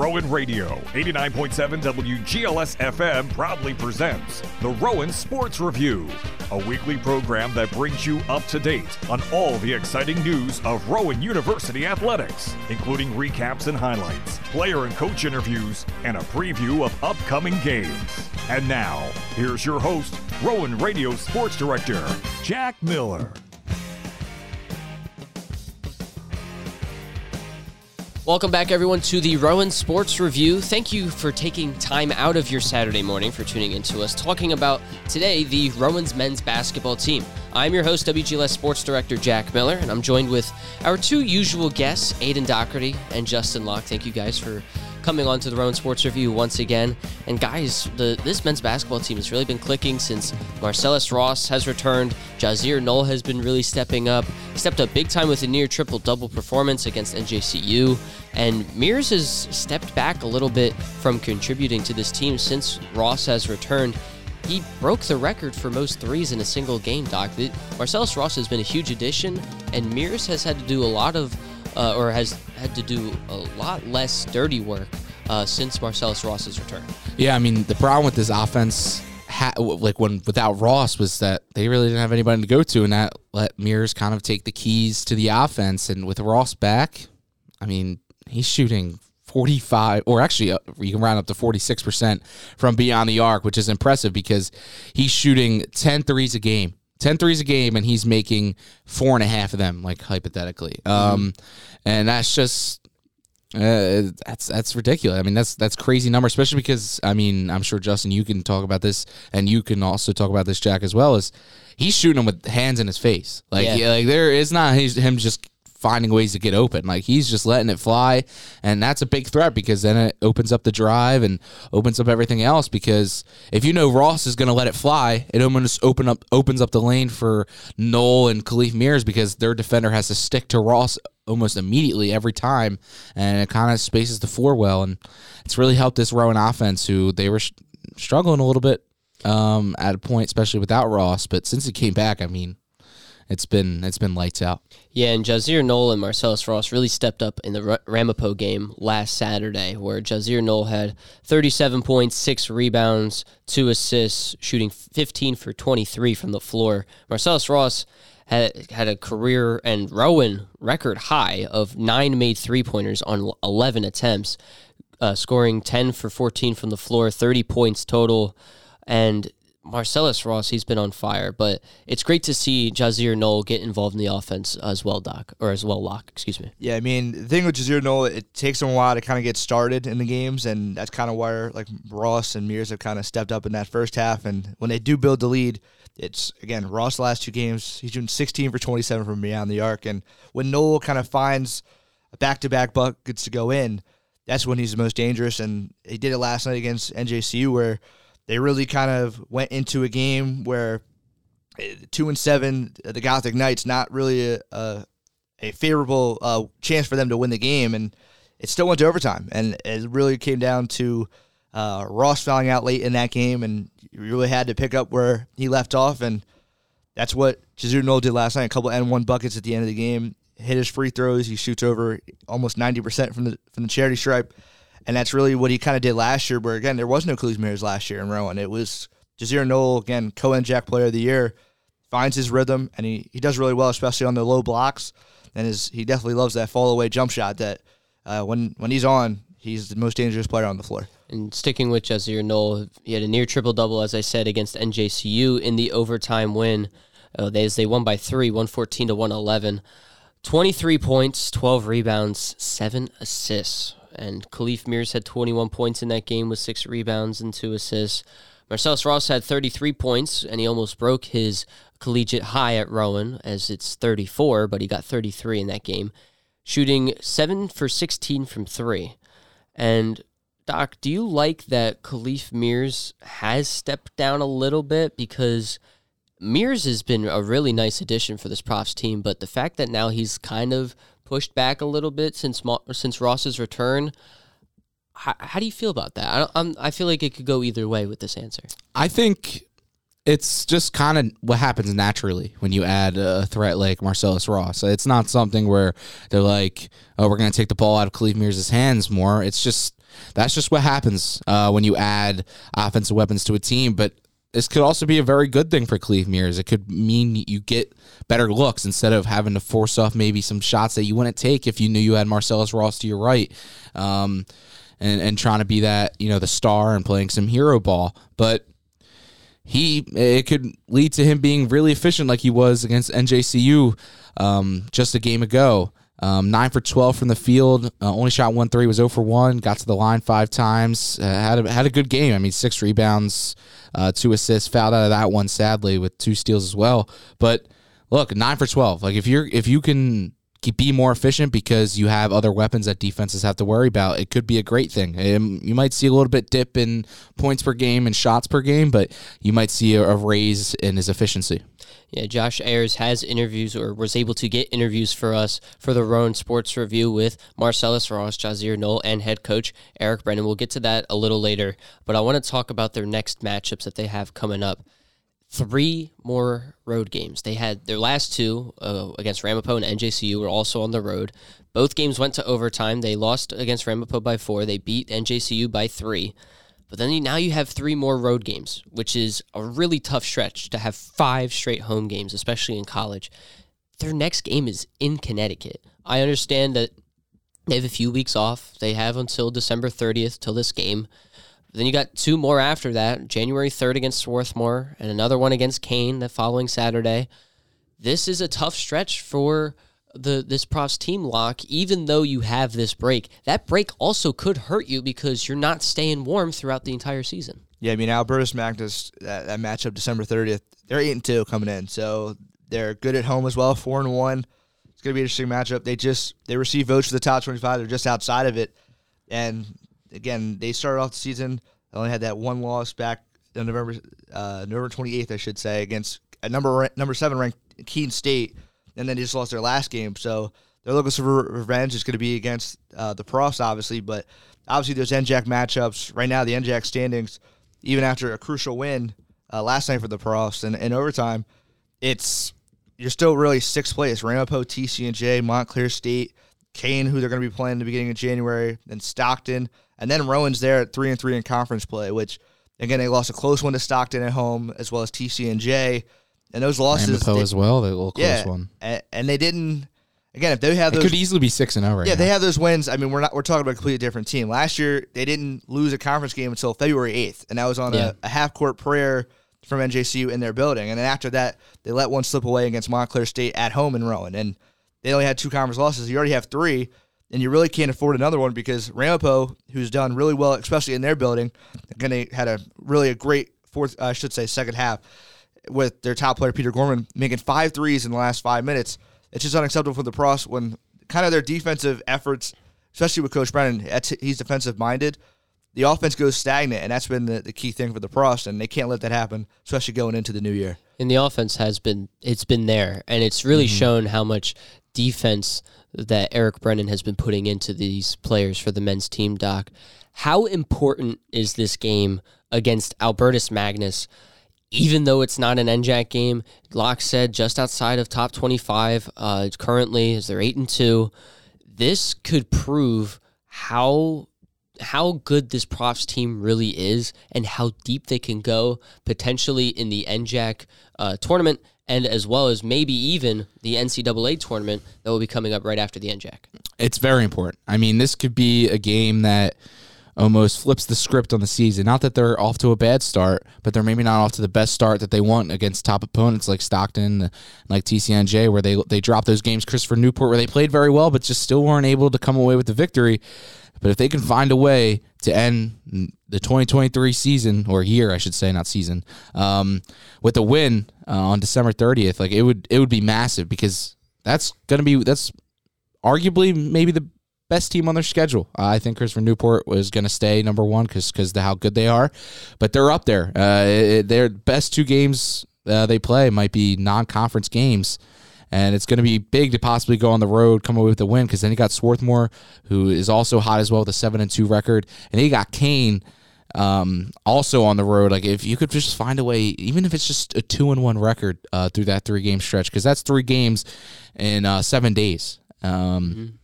Rowan Radio, 89.7 WGLS FM proudly presents the Rowan Sports Review, a weekly program that brings you up to date on all the exciting news of Rowan University athletics, including recaps and highlights, player and coach interviews, and a preview of upcoming games. And now, here's your host, Rowan Radio Sports Director, Jack Miller. Welcome back, everyone, to the Rowan Sports Review. Thank you for taking time out of your Saturday morning for tuning in to us, talking about today the Rowan's men's basketball team. I'm your host, WGLS Sports Director Jack Miller, and I'm joined with our two usual guests, Aidan Dougherty and Justin Lock. Thank you guys for coming on to the Rowan Sports Review once again. And guys, the this men's basketball team has really been clicking since Marcellus Ross has returned. Ja'Zere Noel has been really stepping up, He stepped up big time with a near triple double performance against NJCU. And Mears has stepped back a little bit from contributing to this team since Ross has returned. He broke the record for most threes in a single game, Doc. Marcellus Ross has been a huge addition, and Mears has had to do a lot of uh, or has had to do a lot less dirty work uh, since Marcellus Ross's return. Yeah, I mean the problem with this offense, ha- like when without Ross, was that they really didn't have anybody to go to, and that let Mears kind of take the keys to the offense. And with Ross back, I mean he's shooting 45 or actually uh, you can round up to 46% from beyond the arc which is impressive because he's shooting 10 threes a game 10 threes a game and he's making four and a half of them like hypothetically mm-hmm. um and that's just uh, that's that's ridiculous. I mean, that's that's crazy number, especially because I mean, I'm sure Justin, you can talk about this, and you can also talk about this, Jack, as well. As he's shooting them with hands in his face, like yeah. like there is not him just finding ways to get open. Like he's just letting it fly, and that's a big threat because then it opens up the drive and opens up everything else. Because if you know Ross is going to let it fly, it almost open up opens up the lane for Noel and Khalif Mears because their defender has to stick to Ross almost immediately every time, and it kind of spaces the floor well, and it's really helped this Rowan offense, who they were sh- struggling a little bit um, at a point, especially without Ross. But since he came back, I mean, it's been it's been lights out. Yeah, and Ja'Zere Noel and Marcellus Ross really stepped up in the Ramapo game last Saturday, where Ja'Zere Noel had 37 points, six rebounds, two assists, shooting 15 for 23 from the floor. Marcellus Ross had had a career and Rowan record high of nine made three pointers on 11 attempts, uh, scoring 10 for 14 from the floor, 30 points total, and Marcellus Ross, he's been on fire, but it's great to see Ja'Zere Noel get involved in the offense as well, Doc, or as well, Lock, excuse me. Yeah, I mean, the thing with Ja'Zere Noel, it takes him a while to kind of get started in the games, and that's kind of where like Ross and Mears have kind of stepped up in that first half. And when they do build the lead, it's again Ross last two games, he's doing 16 for 27 from beyond the arc, and when Noel kind of finds a back-to-back buckets to go in, that's when he's the most dangerous. And he did it last night against NJCU, where they really kind of went into a game where eh, two and seven, the Gothic Knights, not really a, a, a favorable uh, chance for them to win the game, and it still went to overtime, and it really came down to uh, Ross fouling out late in that game, and you really had to pick up where he left off, and that's what Ja'Zere Noel did last night. A couple N one buckets at the end of the game, hit his free throws. He shoots over almost ninety percent from the from the charity stripe. And that's really what he kind of did last year, where again, there was no Khalif Mears last year in Rowan. It was Ja'Zere Noel, again, Co Jack Player of the Year, finds his rhythm, and he, he does really well, especially on the low blocks. And his, he definitely loves that fall away jump shot that uh, when, when he's on, he's the most dangerous player on the floor. And sticking with Ja'Zere Noel, he had a near triple double, as I said, against NJCU in the overtime win. Uh, they, they won by three, 114 to 111. 23 points, 12 rebounds, 7 assists and Khalif Mears had 21 points in that game with six rebounds and two assists. Marcellus Ross had 33 points, and he almost broke his collegiate high at Rowan, as it's 34, but he got 33 in that game, shooting 7 for 16 from 3. And, Doc, do you like that Khalif Mears has stepped down a little bit? Because Mears has been a really nice addition for this Profs team, but the fact that now he's kind of pushed back a little bit since since Ross's return. How, how do you feel about that? I, I feel like it could go either way with this answer. I think it's just kind of what happens naturally when you add a threat like Marcellus Ross. It's not something where they're like, "Oh, we're going to take the ball out of Khalif Mears' hands more." It's just that's just what happens uh, when you add offensive weapons to a team. But this could also be a very good thing for Khalif Mears. It could mean you get better looks instead of having to force off maybe some shots that you wouldn't take if you knew you had Marcellus Ross to your right. Um, and, and trying to be that, you know, the star and playing some hero ball. But he it could lead to him being really efficient like he was against NJCU um, just a game ago. Um, nine for twelve from the field, uh, only shot one three, was zero for one. Got to the line five times. Uh, had a, had a good game. I mean, six rebounds, uh, two assists. Fouled out of that one sadly with two steals as well. But look, nine for twelve. Like if you're if you can be more efficient because you have other weapons that defenses have to worry about. It could be a great thing. Um, you might see a little bit dip in points per game and shots per game, but you might see a, raise in his efficiency. Yeah, Josh Ayers has interviews or was able to get interviews for us for the Rowan Sports Review with Marcellus Ross, Ja'Zere Noel, and head coach Eric Brennan. We'll get to that a little later, but I want to talk about their next matchups that they have coming up three more road games. They had their last two uh, against Ramapo and NJCU were also on the road. Both games went to overtime. They lost against Ramapo by four. They beat NJCU by three. But then you, now you have three more road games, which is a really tough stretch to have five straight home games, especially in college. Their next game is in Connecticut. I understand that they have a few weeks off. They have until December 30th till this game. Then you got two more after that January 3rd against Swarthmore and another one against Kean the following Saturday. This is a tough stretch for the this prof's team Lock, even though you have this break. That break also could hurt you because you're not staying warm throughout the entire season. Yeah, I mean Albertus Magnus that, that matchup December 30th, they're eight and two coming in, so they're good at home as well, four and one. It's gonna be an interesting matchup. They just they receive votes for the top 25. They're just outside of it, and again, they started off the season. They only had that one loss back on November uh, November 28th, I should say, against a number number seven ranked Keene State, and then they just lost their last game. So they're looking for revenge. It's going to be against uh, the Profs, obviously, but obviously those NJAC matchups right now. The NJAC standings, even after a crucial win uh, last night for the Profs and in overtime, it's you're still really sixth place. Ramapo, TCNJ, Montclair State, Kean, who they're going to be playing in the beginning of January, then Stockton, and then Rowan's there at three and three in conference play. Which again, they lost a close one to Stockton at home, as well as TCNJ, and those losses they, as well. Little close yeah, one, and, and they didn't. Again, if they have those, it could easily be six and zero. Oh right yeah, now. they have those wins. I mean, we're not we're talking about a completely different team. Last year, they didn't lose a conference game until February eighth, and that was on Yeah. a, a half court prayer from NJCU in their building. And then after that, they let one slip away against Montclair State at home in Rowan, and they only had two conference losses. You already have three, and you really can't afford another one because Ramapo, who's done really well, especially in their building, they had a really a great fourth, I should say, second half with their top player Peter Gorman making five threes in the last five minutes. It's just unacceptable for the Profs when kind of their defensive efforts, especially with Coach Brennan, he's defensive minded. The offense goes stagnant, and that's been the, the key thing for the Profs, and they can't let that happen, especially going into the new year. And the offense has been it's been there, and it's really mm-hmm. shown how much defense that Eric Brennan has been putting into these players for the men's team. Doc, how important is this game against Albertus Magnus? Even though it's not an NJAC game, Lock said just outside of top twenty-five. Uh, currently, is they're eight and two. This could prove how how good this profs team really is and how deep they can go potentially in the NJAC uh, tournament and as well as maybe even the NCAA tournament that will be coming up right after the NJAC. It's very important. I mean, this could be a game that almost flips the script on the season. Not that they're off to a bad start, but they're maybe not off to the best start that they want against top opponents like Stockton, like TCNJ, where they they dropped those games. Christopher Newport, where they played very well, but just still weren't able to come away with the victory. But if they can find a way to end the 2023 season or year, I should say, not season, um, with a win uh, on December 30th, like it would it would be massive because that's gonna be that's arguably maybe the best team on their schedule. I think Christopher Newport was going to stay number one because because how good they are, but they're up there. Uh, their best two games uh, they play might be non-conference games, and it's going to be big to possibly go on the road, come away with a win. Because then you got Swarthmore, who is also hot as well with a seven and two record, and you got Kean, Um, also on the road, like if you could just find a way, even if it's just a two and one record uh, through that three game stretch, because that's three games in uh, seven days. Um,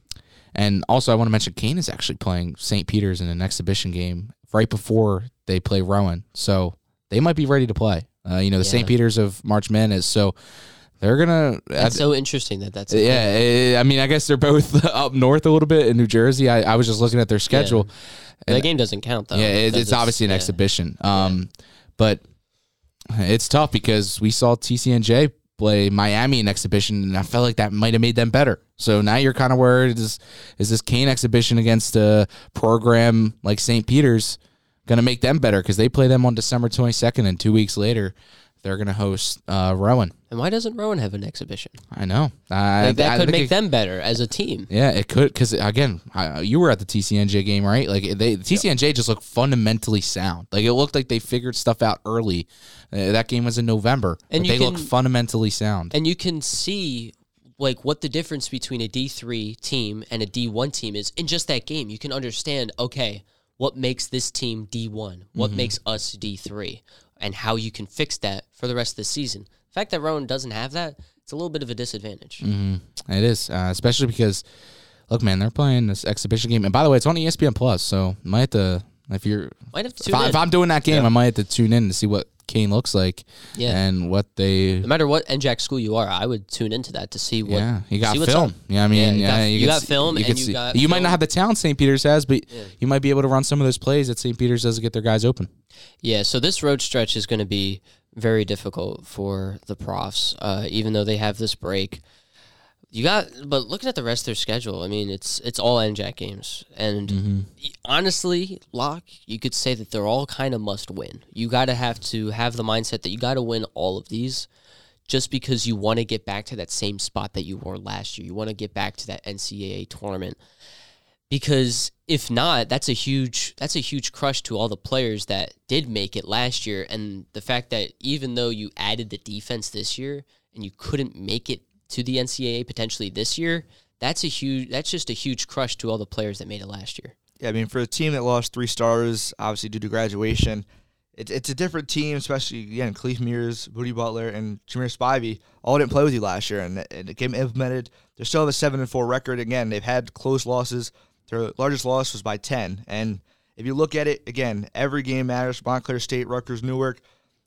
And also, I want to mention Kean is actually playing St. Peter's in an exhibition game right before they play Rowan, so they might be ready to play. Uh, you know, the St. Peter's of March Madness, so they're gonna. It's so interesting that that's yeah, eh, I mean, I guess they're both up north a little bit in New Jersey. I, I was just looking at their schedule. That game doesn't count though. Yeah, it, because it's obviously an yeah. exhibition. Um, but it's tough because we saw TCNJ play Miami in exhibition, and I felt like that might have made them better. So now you're kind of worried is is this Kean exhibition against a program like St. Peter's going to make them better because they play them on December 22nd, and two weeks later they're going to host uh, Rowan. And why doesn't Rowan have an exhibition? I know I, Like, that I could think make it- them better as a team. Yeah, it could because again, I, you were at the TCNJ game, right? Like they, the TCNJ just looked fundamentally sound. Like it looked like they figured stuff out early. Uh, that game was in November, And they look fundamentally sound. And you can see like what the difference between a D3 team and a D1 team is in just that game. You can understand, okay, what makes this team D1? What Mm-hmm. makes us D3? And how you can fix that for the rest of the season. The fact that Rowan doesn't have that, it's a little bit of a disadvantage. Mm-hmm. It is, uh, especially because look, man, they're playing this exhibition game, and by the way, it's on ESPN Plus, so might have to if you're Might have to if, I, I'm doing that game, I might have to tune in to see what Kean looks like, Yeah. and what they. no matter what NJAC school you are, I would tune into that to see what. Yeah, you got film. Yeah, I mean, Yeah, yeah, you got- you got see- film can and you got You might not have the talent St. Peter's has, but you might be able to run some of those plays that St. Peter's does to get their guys open. Yeah, so this road stretch is going to be very difficult for the profs, uh, even though they have this break. You got, but looking at the rest of their schedule, I mean, it's it's all NJAC games, and Mm-hmm. honestly, Lock, you could say that they're all kind of must win. You got to have to have the mindset that you got to win all of these, just because you want to get back to that same spot that you were last year. You want to get back to that NCAA tournament because if not that's a huge that's a huge crush to all the players that did make it last year and the fact that even though you added the defense this year and you couldn't make it to the NCAA potentially this year that's a huge that's just a huge crush to all the players that made it last year Yeah, I mean, for a team that lost three stars, obviously due to graduation, it's it's a different team, especially again, Khalif Mears, Booty Butler, and Jameer Spivey all didn't play with you last year, and, and the game implemented. They still have a seven and four record. Again, they've had close losses. Their largest loss was by ten, and if you look at it again, every game matters. Montclair State, Rutgers, Newark,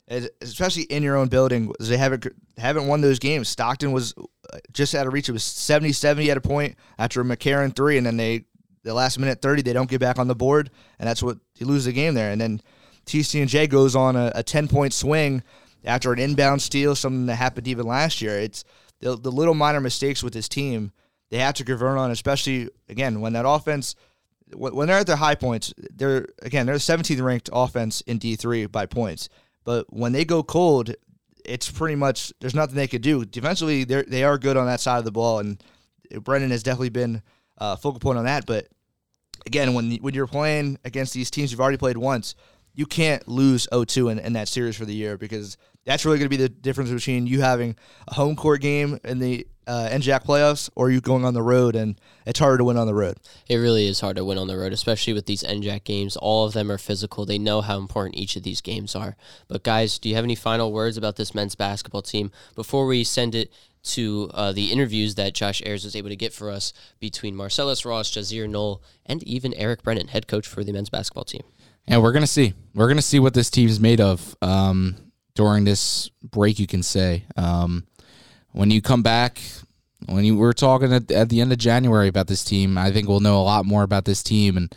especially in your own building, they haven't haven't won those games. Stockton was uh, just out of reach. It was 70-70 at a point after a McCarran three, and then they the last minute thirty they don't get back on the board, and that's what you lose the game there. And then TCNJ goes on a, a ten point swing after an inbound steal, something that happened even last year. It's the, the little minor mistakes with this team they have to convert on, especially again when that offense when they're at their high points, they're again they're the 17th ranked offense in D3 by points. But when they go cold, it's pretty much there's nothing they could do. Defensively, they they are good on that side of the ball, and Brennan has definitely been uh, a focal point on that. But again, when when you're playing against these teams you've already played once, you can't lose 0-2 in, in that series for the year because that's really going to be the difference between you having a home court game in the uh, NJAC playoffs or you going on the road, and it's harder to win on the road. it really is hard to win on the road especially with these NJAC games all of them are physical they know how important each of these games are but guys do you have any final words about this men's basketball team before we send it to uh, the interviews that Josh Ayers was able to get for us between Marcellus Ross, Ja'Zere Noel, and even Eric Brennan, head coach for the men's basketball team. And we're gonna see. We're gonna see what this team's made of um, during this break. You can say um, when you come back. When you were talking at, at the end of January about this team, I think we'll know a lot more about this team, and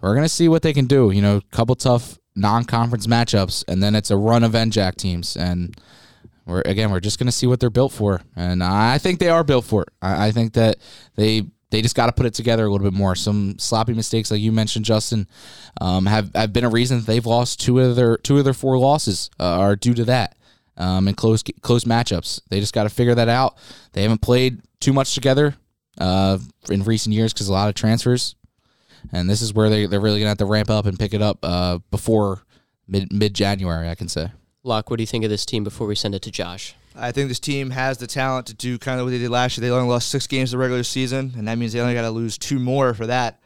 we're gonna see what they can do. You know, a couple tough non-conference matchups, and then it's a run of NJAC teams, and we're again we're just gonna see what they're built for, and I think they are built for it. I, I think that they they just got to put it together a little bit more. Some sloppy mistakes, like you mentioned, Justin, um, have have been a reason that they've lost two of their two of their four losses uh, are due to that. Um, in close close matchups, they just got to figure that out. They haven't played too much together uh, in recent years because a lot of transfers, and this is where they they're really gonna have to ramp up and pick it up uh, before mid mid January. I can say. Lock, what do you think of this team before we send it to Josh? I think this team has the talent to do kind of what they did last year. They only lost six games the regular season, and that means they only got to lose two more for that.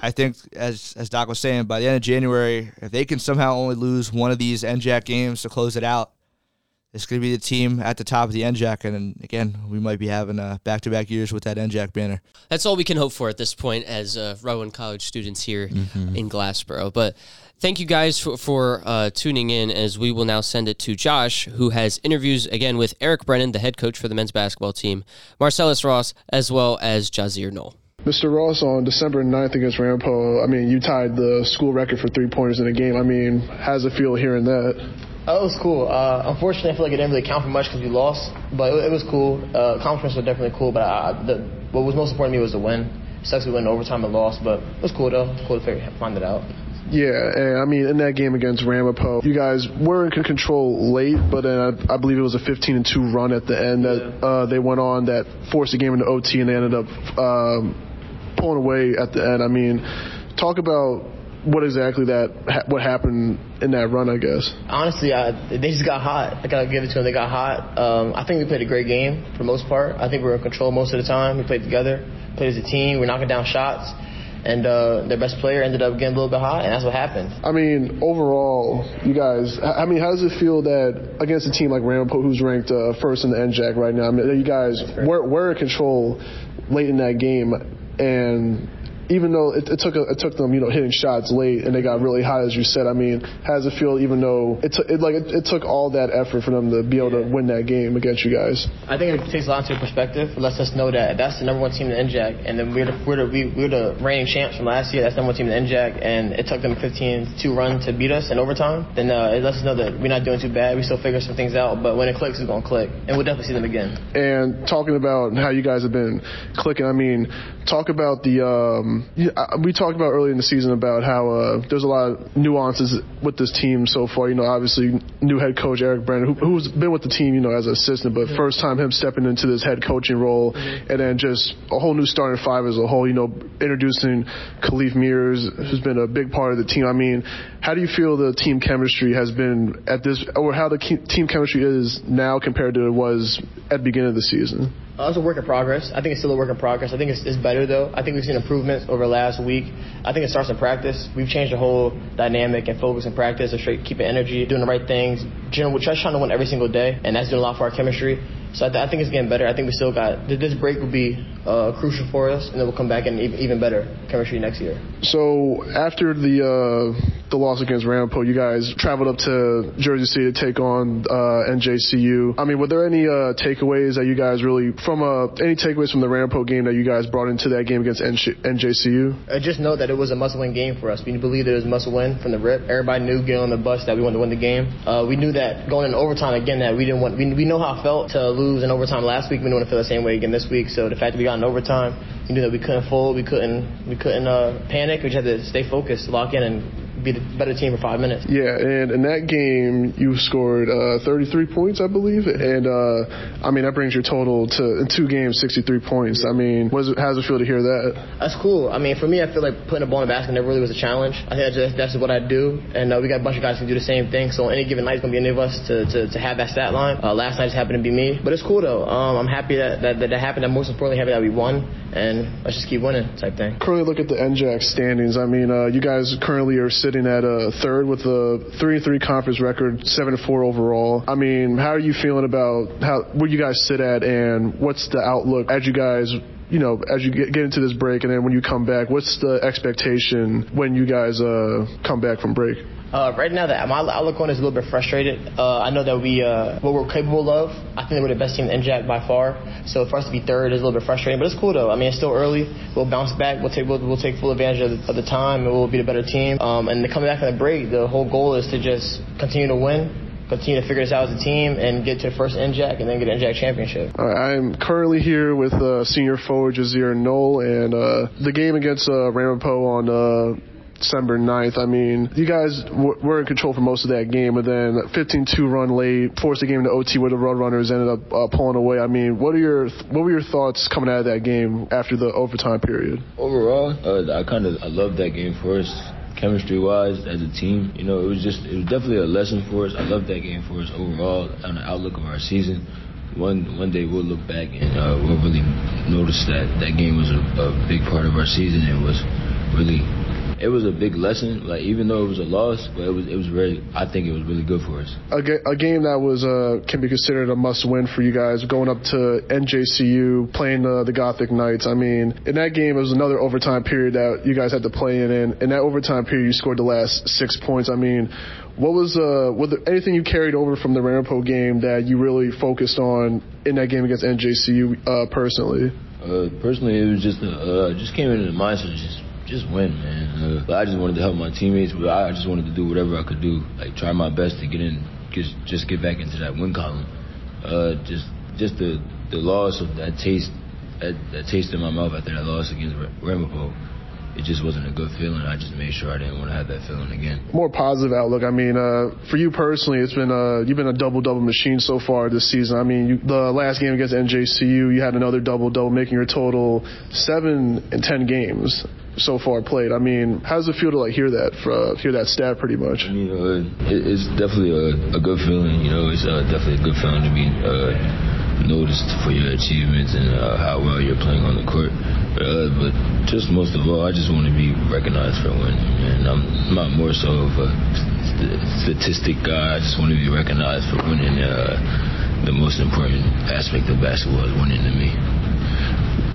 I think, as as Doc was saying, by the end of January, if they can somehow only lose one of these NJAC games to close it out, it's going to be the team at the top of the NJAC, and again, we might be having uh, back-to-back years with that NJAC banner. That's all we can hope for at this point as uh, Rowan College students here mm-hmm. in Glassboro. But thank you guys for, for uh, tuning in as we will now send it to Josh, who has interviews again with Eric Brennan, the head coach for the men's basketball team, Marcellus Ross, as well as Ja'Zere Noel. Mr. Ross, on December 9th against Ramapo, I mean, you tied the school record for three pointers in a game. I mean, how does it feel hearing that? Oh, it was cool. Uh, unfortunately, I feel like it didn't really count for much because we lost, but it, it was cool. Uh, accomplishments were definitely cool, but I, the, what was most important to me was the win. It sucks we went in overtime and lost, but it was cool though. Cool to figure, find it out. Yeah, and I mean, in that game against Ramapo, you guys were in control late, but then I, I believe it was a 15 and 2 run at the end that uh, they went on that forced the game into OT and they ended up um, pulling away at the end. I mean, talk about what exactly that what happened in that run, I guess. Honestly, I, they just got hot. I gotta give it to them. They got hot. Um, I think we played a great game for most part. I think we were in control most of the time. We played together, played as a team. We are knocking down shots and uh, their best player ended up getting a little bit hot, and that's what happened. I mean, overall, you guys, I mean, how does it feel that against a team like Ramapo, who's ranked uh, first in the NJAC right now, I mean, you guys were, were in control late in that game, and even though it, it took a, it took them, you know, hitting shots late and they got really high, as you said. I mean, how does it feel? Even though it, t- it like it, it, took all that effort for them to be able to win that game against you guys. I think it takes a lot into perspective. It lets us know that that's the number one team in NJAC, and then we're the, we're the, we, we're the reigning champs from last year. That's the number one team in NJAC, and it took them 15-2 run to beat us in overtime. Then uh, it lets us know that we're not doing too bad. We still figure some things out, but when it clicks, it's gonna click, and we'll definitely see them again. And talking about how you guys have been clicking, I mean, talk about the um, we talked about earlier in the season about how uh, there's a lot of nuances with this team so far. You know, obviously new head coach Eric Brennan, who, who's been with the team, you know, as an assistant, but first time him stepping into this head coaching role, mm-hmm. and then just a whole new starting five as a whole. You know, introducing Khalif Mears, who's been a big part of the team. I mean, how do you feel the team chemistry has been at this, or how the team chemistry is now compared to it was at the beginning of the season? Uh, it's a work in progress. I think it's still a work in progress. I think it's, it's better though. I think we've seen improvements over last week. I think it starts in practice. We've changed the whole dynamic and focus in practice, and straight keeping energy, doing the right things. General, we're trying to win every single day, and that's doing a lot for our chemistry. So I, th- I think it's getting better. I think we still got this break will be uh, crucial for us, and then we'll come back in even even better chemistry next year. So after the uh, the loss against Ramapo, you guys traveled up to Jersey City to take on uh, NJCU. I mean, were there any uh, takeaways that you guys really from uh, any takeaways from the Ramapo game that you guys brought into that game against NJCU? I just know that it was a must-win game for us. We believed it was a must-win from the rip. Everybody knew getting on the bus that we wanted to win the game. Uh, we knew that going in overtime again that we didn't want. We, we know how it felt to lose in overtime last week. We didn't want to feel the same way again this week. So the fact that we got in overtime, we knew that we couldn't fold, we couldn't we couldn't uh, panic. We just had to stay focused, lock in, and be the better team for five minutes. Yeah, and in that game you scored uh, 33 points, I believe, and uh, I mean that brings your total to in two games 63 points. I mean, what it, how does it feel to hear that? That's cool. I mean, for me, I feel like putting a ball in the basket never really was a challenge. I think that's, just, that's what I do, and uh, we got a bunch of guys who can do the same thing. So on any given night, it's gonna be any of us to, to, to have that stat line. Uh, last night just happened to be me, but it's cool though. Um, I'm happy that, that that, that happened. I'm most importantly happy that we won, and let's just keep winning type thing. Currently, look at the NJAC standings. I mean, uh, you guys currently are sitting at a third with a three and three conference record, seven and four overall. I mean, how are you feeling about how where you guys sit at, and what's the outlook as you guys you know, as you get, get into this break and then when you come back, what's the expectation when you guys uh, come back from break? Uh, right now, that my outlook on is a little bit frustrated. Uh, I know that we uh, what we're capable of. I think that we're the best team in NJAC by far. So for us to be third is a little bit frustrating, but it's cool though. I mean, it's still early. We'll bounce back. We'll take we'll, we'll take full advantage of the, of the time, and we'll be the better team. Um, and coming back from the break, the whole goal is to just continue to win continue to figure this out as a team and get to the first NJAC and then get an NJAC championship. I'm currently here with uh, senior forward Ja'Zere Noel and uh, the game against uh, Ramapo on uh, December 9th. I mean, you guys w- were in control for most of that game, but then 15-2 run late, forced the game into OT where the Roadrunners ended up uh, pulling away. I mean, what are your what were your thoughts coming out of that game after the overtime period? Overall, uh, I kind of I loved that game for us. Chemistry wise, as a team, you know, it was just it was definitely a lesson for us. I loved that game for us overall on the outlook of our season one one day we'll look back and uh, we'll really notice that that game was a, a, big part of our season and was really it was a big lesson. Like even though it was a loss, but it was it was really I think it was really good for us. A, ga- a game that was uh, can be considered a must-win for you guys, going up to NJCU, playing uh, the Gothic Knights. I mean, in that game, it was another overtime period that you guys had to play in. And in that overtime period, you scored the last six points. I mean, what was uh, was there anything you carried over from the Ramapo game that you really focused on in that game against NJCU uh, personally? Uh, personally, it was just uh, just came into the mindset just just win, man. Uh, but I just wanted to help my teammates. But I just wanted to do whatever I could do, like try my best to get in, just just get back into that win column. Uh, just just the the loss of that taste, that, that taste in my mouth after that loss against Ramapo. It just wasn't a good feeling. I just made sure I didn't want to have that feeling again. More positive outlook. I mean, uh, for you personally, it's been uh, you've been a double double machine so far this season. I mean, you, the last game against NJCU, you had another double double, making your total seven and ten games so far played. I mean, how does it feel to like hear that uh, hear that stat pretty much? I mean, uh, it, it's definitely a, a, good feeling. You know, it's uh, definitely a good feeling to be uh, noticed for your achievements and uh, how well you're playing on the court. Uh, just most of all, I just want to be recognized for winning. And I'm not more so of a statistic guy. I just want to be recognized for winning. the most important aspect of basketball is winning to me.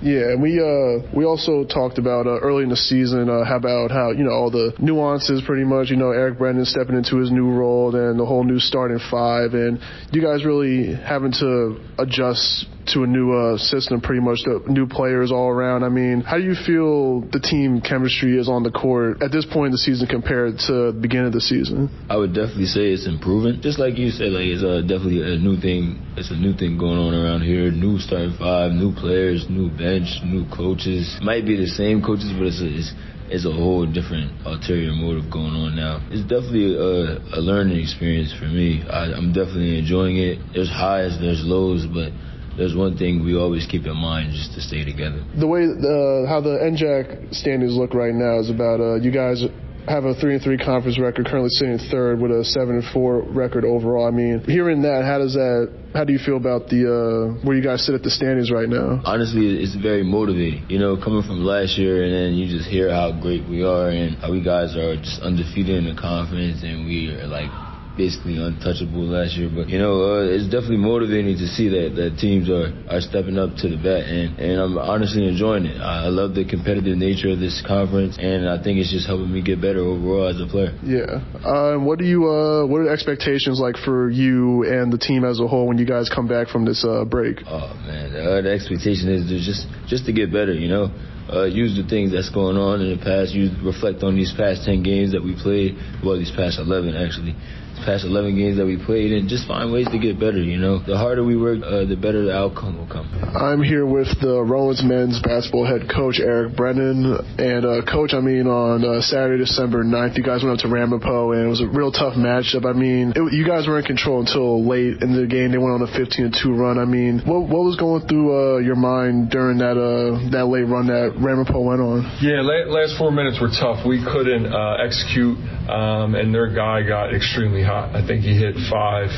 Yeah, and we uh we also talked about uh, early in the season uh, how about how you know all the nuances pretty much you know Eric Brennan stepping into his new role and the whole new starting five and you guys really having to adjust to a new uh, system, pretty much the new players all around. I mean, how do you feel the team chemistry is on the court at this point in the season compared to the beginning of the season? I would definitely say it's improving. Just like you said, like it's uh, definitely a new thing. It's a new thing going on around here. New starting five, new players, new bench, new coaches. Might be the same coaches, but it's it's it's a whole different ulterior motive going on now. It's definitely a, a learning experience for me. I, I'm definitely enjoying it. There's highs, there's lows, but there's one thing we always keep in mind just to stay together. The way uh, how the NJAC standings look right now is about uh, you guys have a three and three conference record, currently sitting third with a seven and four record overall. I mean, hearing that, how does that? How do you feel about the uh, where you guys sit at the standings right now? Honestly, it's very motivating. You know, coming from last year, and then you just hear how great we are and how we guys are just undefeated in the conference, and we are like basically untouchable last year. But you know, uh, it's definitely motivating to see that that teams are are stepping up to the bat, and and I'm honestly enjoying it. I love the competitive nature of this conference, and I think it's just helping me get better overall as a player. Yeah. Uh, what do you uh, what are the expectations like for you and the team as a whole when you guys come back from this uh, break? Oh man, uh, the expectation is to just just to get better. You know. Uh, use the things that's going on in the past. Use reflect on these past ten games that we played. Well, these past eleven actually, These past 11 games that we played and just find ways to get better, you know. The harder we work, uh, the better the outcome will come. I'm here with the Rowan's men's basketball head coach, Eric Brennan. And, uh, coach, I mean, on uh, Saturday, December 9th, you guys went up to Ramapo and it was a real tough matchup. I mean, it, you guys were in control until late in the game. They went on a 15 2 run. I mean, what, what was going through uh, your mind during that uh, that late run that Ramapo went on? Yeah, last four minutes were tough. We couldn't uh, execute, um, and their guy got extremely hot. I think he hit five.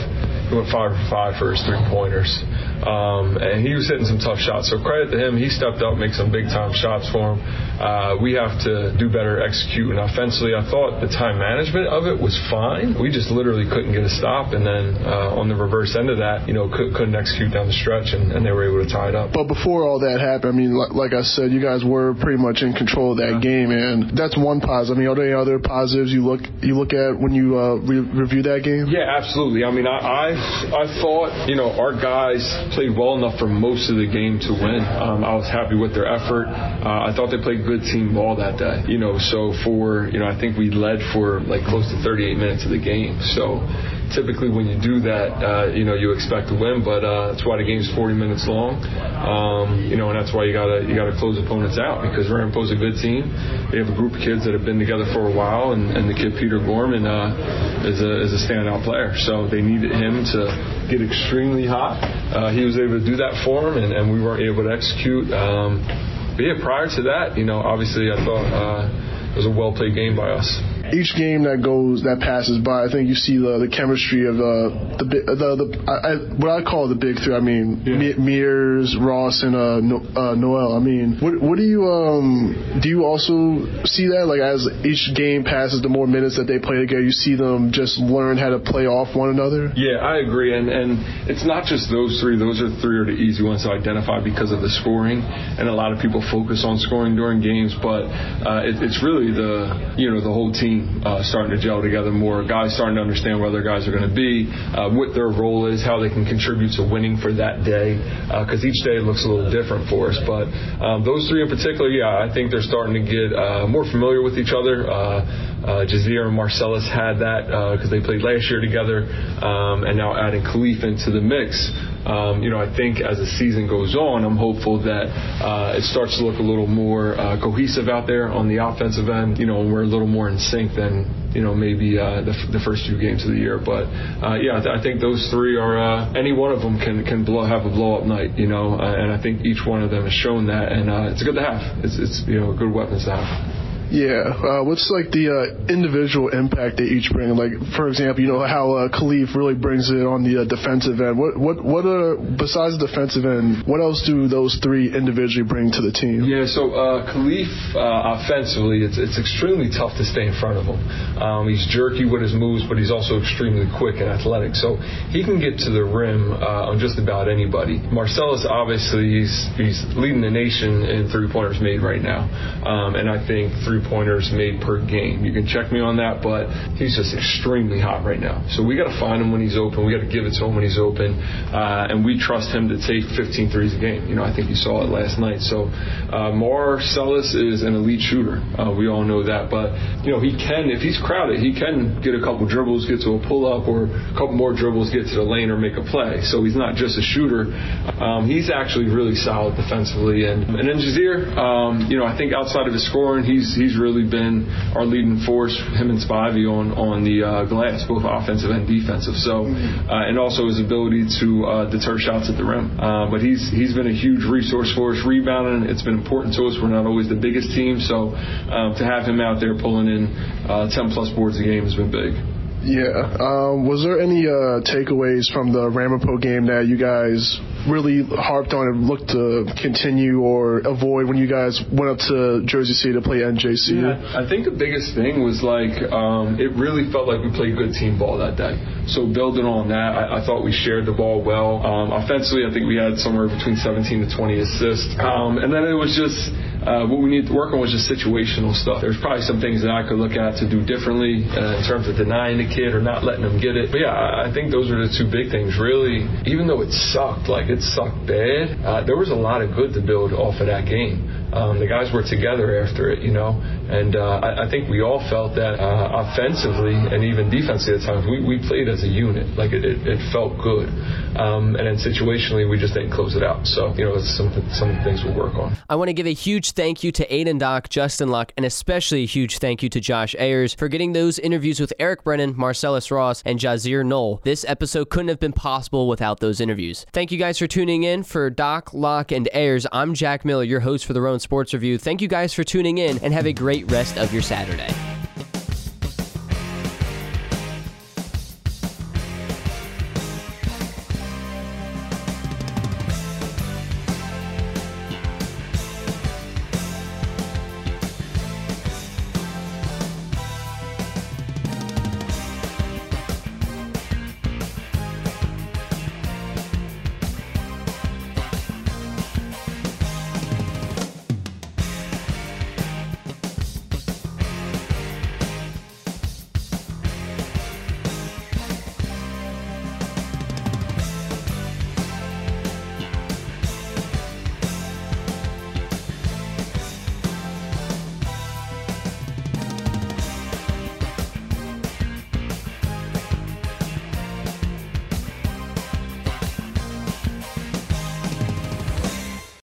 He went five for five for his three pointers. Um, and he was hitting some tough shots. So credit to him. He stepped up, made some big time shots for him. Uh, we have to do better executing offensively. I thought the time management of it was fine. We just literally couldn't get a stop. And then uh, on the reverse end of that, you know, could, not execute down the stretch, and, and, they were able to tie it up. But before all that happened, I mean, like, like I said, you guys were pretty much in control of that yeah. game, and that's one positive. I mean, are there any other positives you look you look at when you uh, re- review that game? Yeah, absolutely. I mean, I, I I thought you know our guys played well enough for most of the game to win. Um, I was happy with their effort. Uh, I thought they played good team ball that day. You know, so for you know, I think we led for like close to 38 minutes of the game. So typically when you do that, uh, you know, you expect to win, but uh, that's why the game's 40 minutes long. Um, you know, and that's why you gotta you gotta close opponents out because Ramapo's a good team. They have a group of kids that have been together for a while, and, and the kid Peter Gorman uh, is a is a standout player. So they needed him to get extremely hot. Uh, he was able to do that for them, and, and we weren't able to execute. Um, but yeah, prior to that, you know, obviously I thought uh, it was a well played game by us. Each game that goes that passes by, I think you see the the chemistry of uh, the the the I, I, what I call the big three. I mean, yeah. Mears, Ross, and uh, no, uh, Noel. I mean, what what do you um do you also see that like as each game passes, the more minutes that they play together, you see them just learn how to play off one another? Yeah, I agree, and and it's not just those three. Those are three are the easy ones to identify because of the scoring, and a lot of people focus on scoring during games, but uh, it, it's really the you know the whole team uh, starting to gel together more. Guys starting to understand where their guys are going to be, uh, what their role is, how they can contribute to winning for that day, because uh, each day looks a little different for us. But um, those three in particular, yeah, I think they're starting to get uh, more familiar with each other. Uh, Ja'Zere and Marcellus had that because they played last year together, um, and now adding Khalif into the mix. Um, you know, I think as the season goes on, I'm hopeful that uh, it starts to look a little more uh, cohesive out there on the offensive end. You know, and we're a little more in sync than you know maybe uh, the, the first few games of the year. But uh, yeah, I think those three are uh, any one of them can can blow, have a blow up night. You know, uh, and I think each one of them has shown that, and it's good to have. It's it's you know a good weapons to have. Yeah. Uh, what's like the uh, individual impact they each bring? Like, for example, you know how uh, Khalif really brings it on the uh, defensive end. What what what are besides the defensive end? What else do those three individually bring to the team? Yeah. So uh, Khalif uh, offensively, it's it's extremely tough to stay in front of him. Um, he's jerky with his moves, but he's also extremely quick and athletic. So he can get to the rim on just about anybody. Marcellus, obviously, he's he's leading the nation in three pointers made right now, um, and I think three three pointers made per game. You can check me on that, but he's just extremely hot right now. So we got to find him when he's open. We got to give it to him when he's open, uh, and we trust him to take 15 threes a game. You know, I think you saw it last night. So uh, Marcellus is an elite shooter. Uh, we all know that, but you know he can, if he's crowded, he can get a couple dribbles, get to a pull up, or a couple more dribbles, get to the lane, or make a play. So he's not just a shooter. Um, he's actually really solid defensively, and and then Ja'Zere, um, you know, I think outside of his scoring, he's he's really been our leading force, him and Spivey on on the uh, glass, both offensive and defensive. So, uh, and also his ability to uh, deter shots at the rim. Uh, but he's he's been a huge resource for us rebounding. It's been important to us. We're not always the biggest team, so um, to have him out there pulling in uh, 10 plus boards a game has been big. Yeah. Um, was there any uh, takeaways from the Ramapo game that you guys really harped on and looked to continue or avoid when you guys went up to Jersey City to play NJC? Yeah, I think the biggest thing was like um, it really felt like we played good team ball that day. So building on that, I, I thought we shared the ball well. Um, offensively, I think we had somewhere between 17 to 20 assists, um, and then it was just uh, what we need to work on was just situational stuff. There's probably some things that I could look at to do differently uh, in terms of denying the kid or not letting them get it. But yeah, I think those are the two big things. Really, even though it sucked, like it sucked bad, uh, there was a lot of good to build off of that game. Um, the guys were together after it, you know, and uh, I, I think we all felt that uh, offensively and even defensively at times we, we played as a unit. Like it, it, it felt good, um, and then situationally we just didn't close it out. So you know, some some things we'll work on. I want to give a huge thank you to Aiden Dock, Justin Luck, and especially a huge thank you to Josh Ayers for getting those interviews with Eric Brennan, Marcellus Ross, and Ja'Zere Noel. This episode couldn't have been possible without those interviews. Thank you guys for tuning in. For Doc, Luck, and Ayers, I'm Jack Miller, your host for the Rowan Sports Review. Thank you guys for tuning in and have a great rest of your Saturday.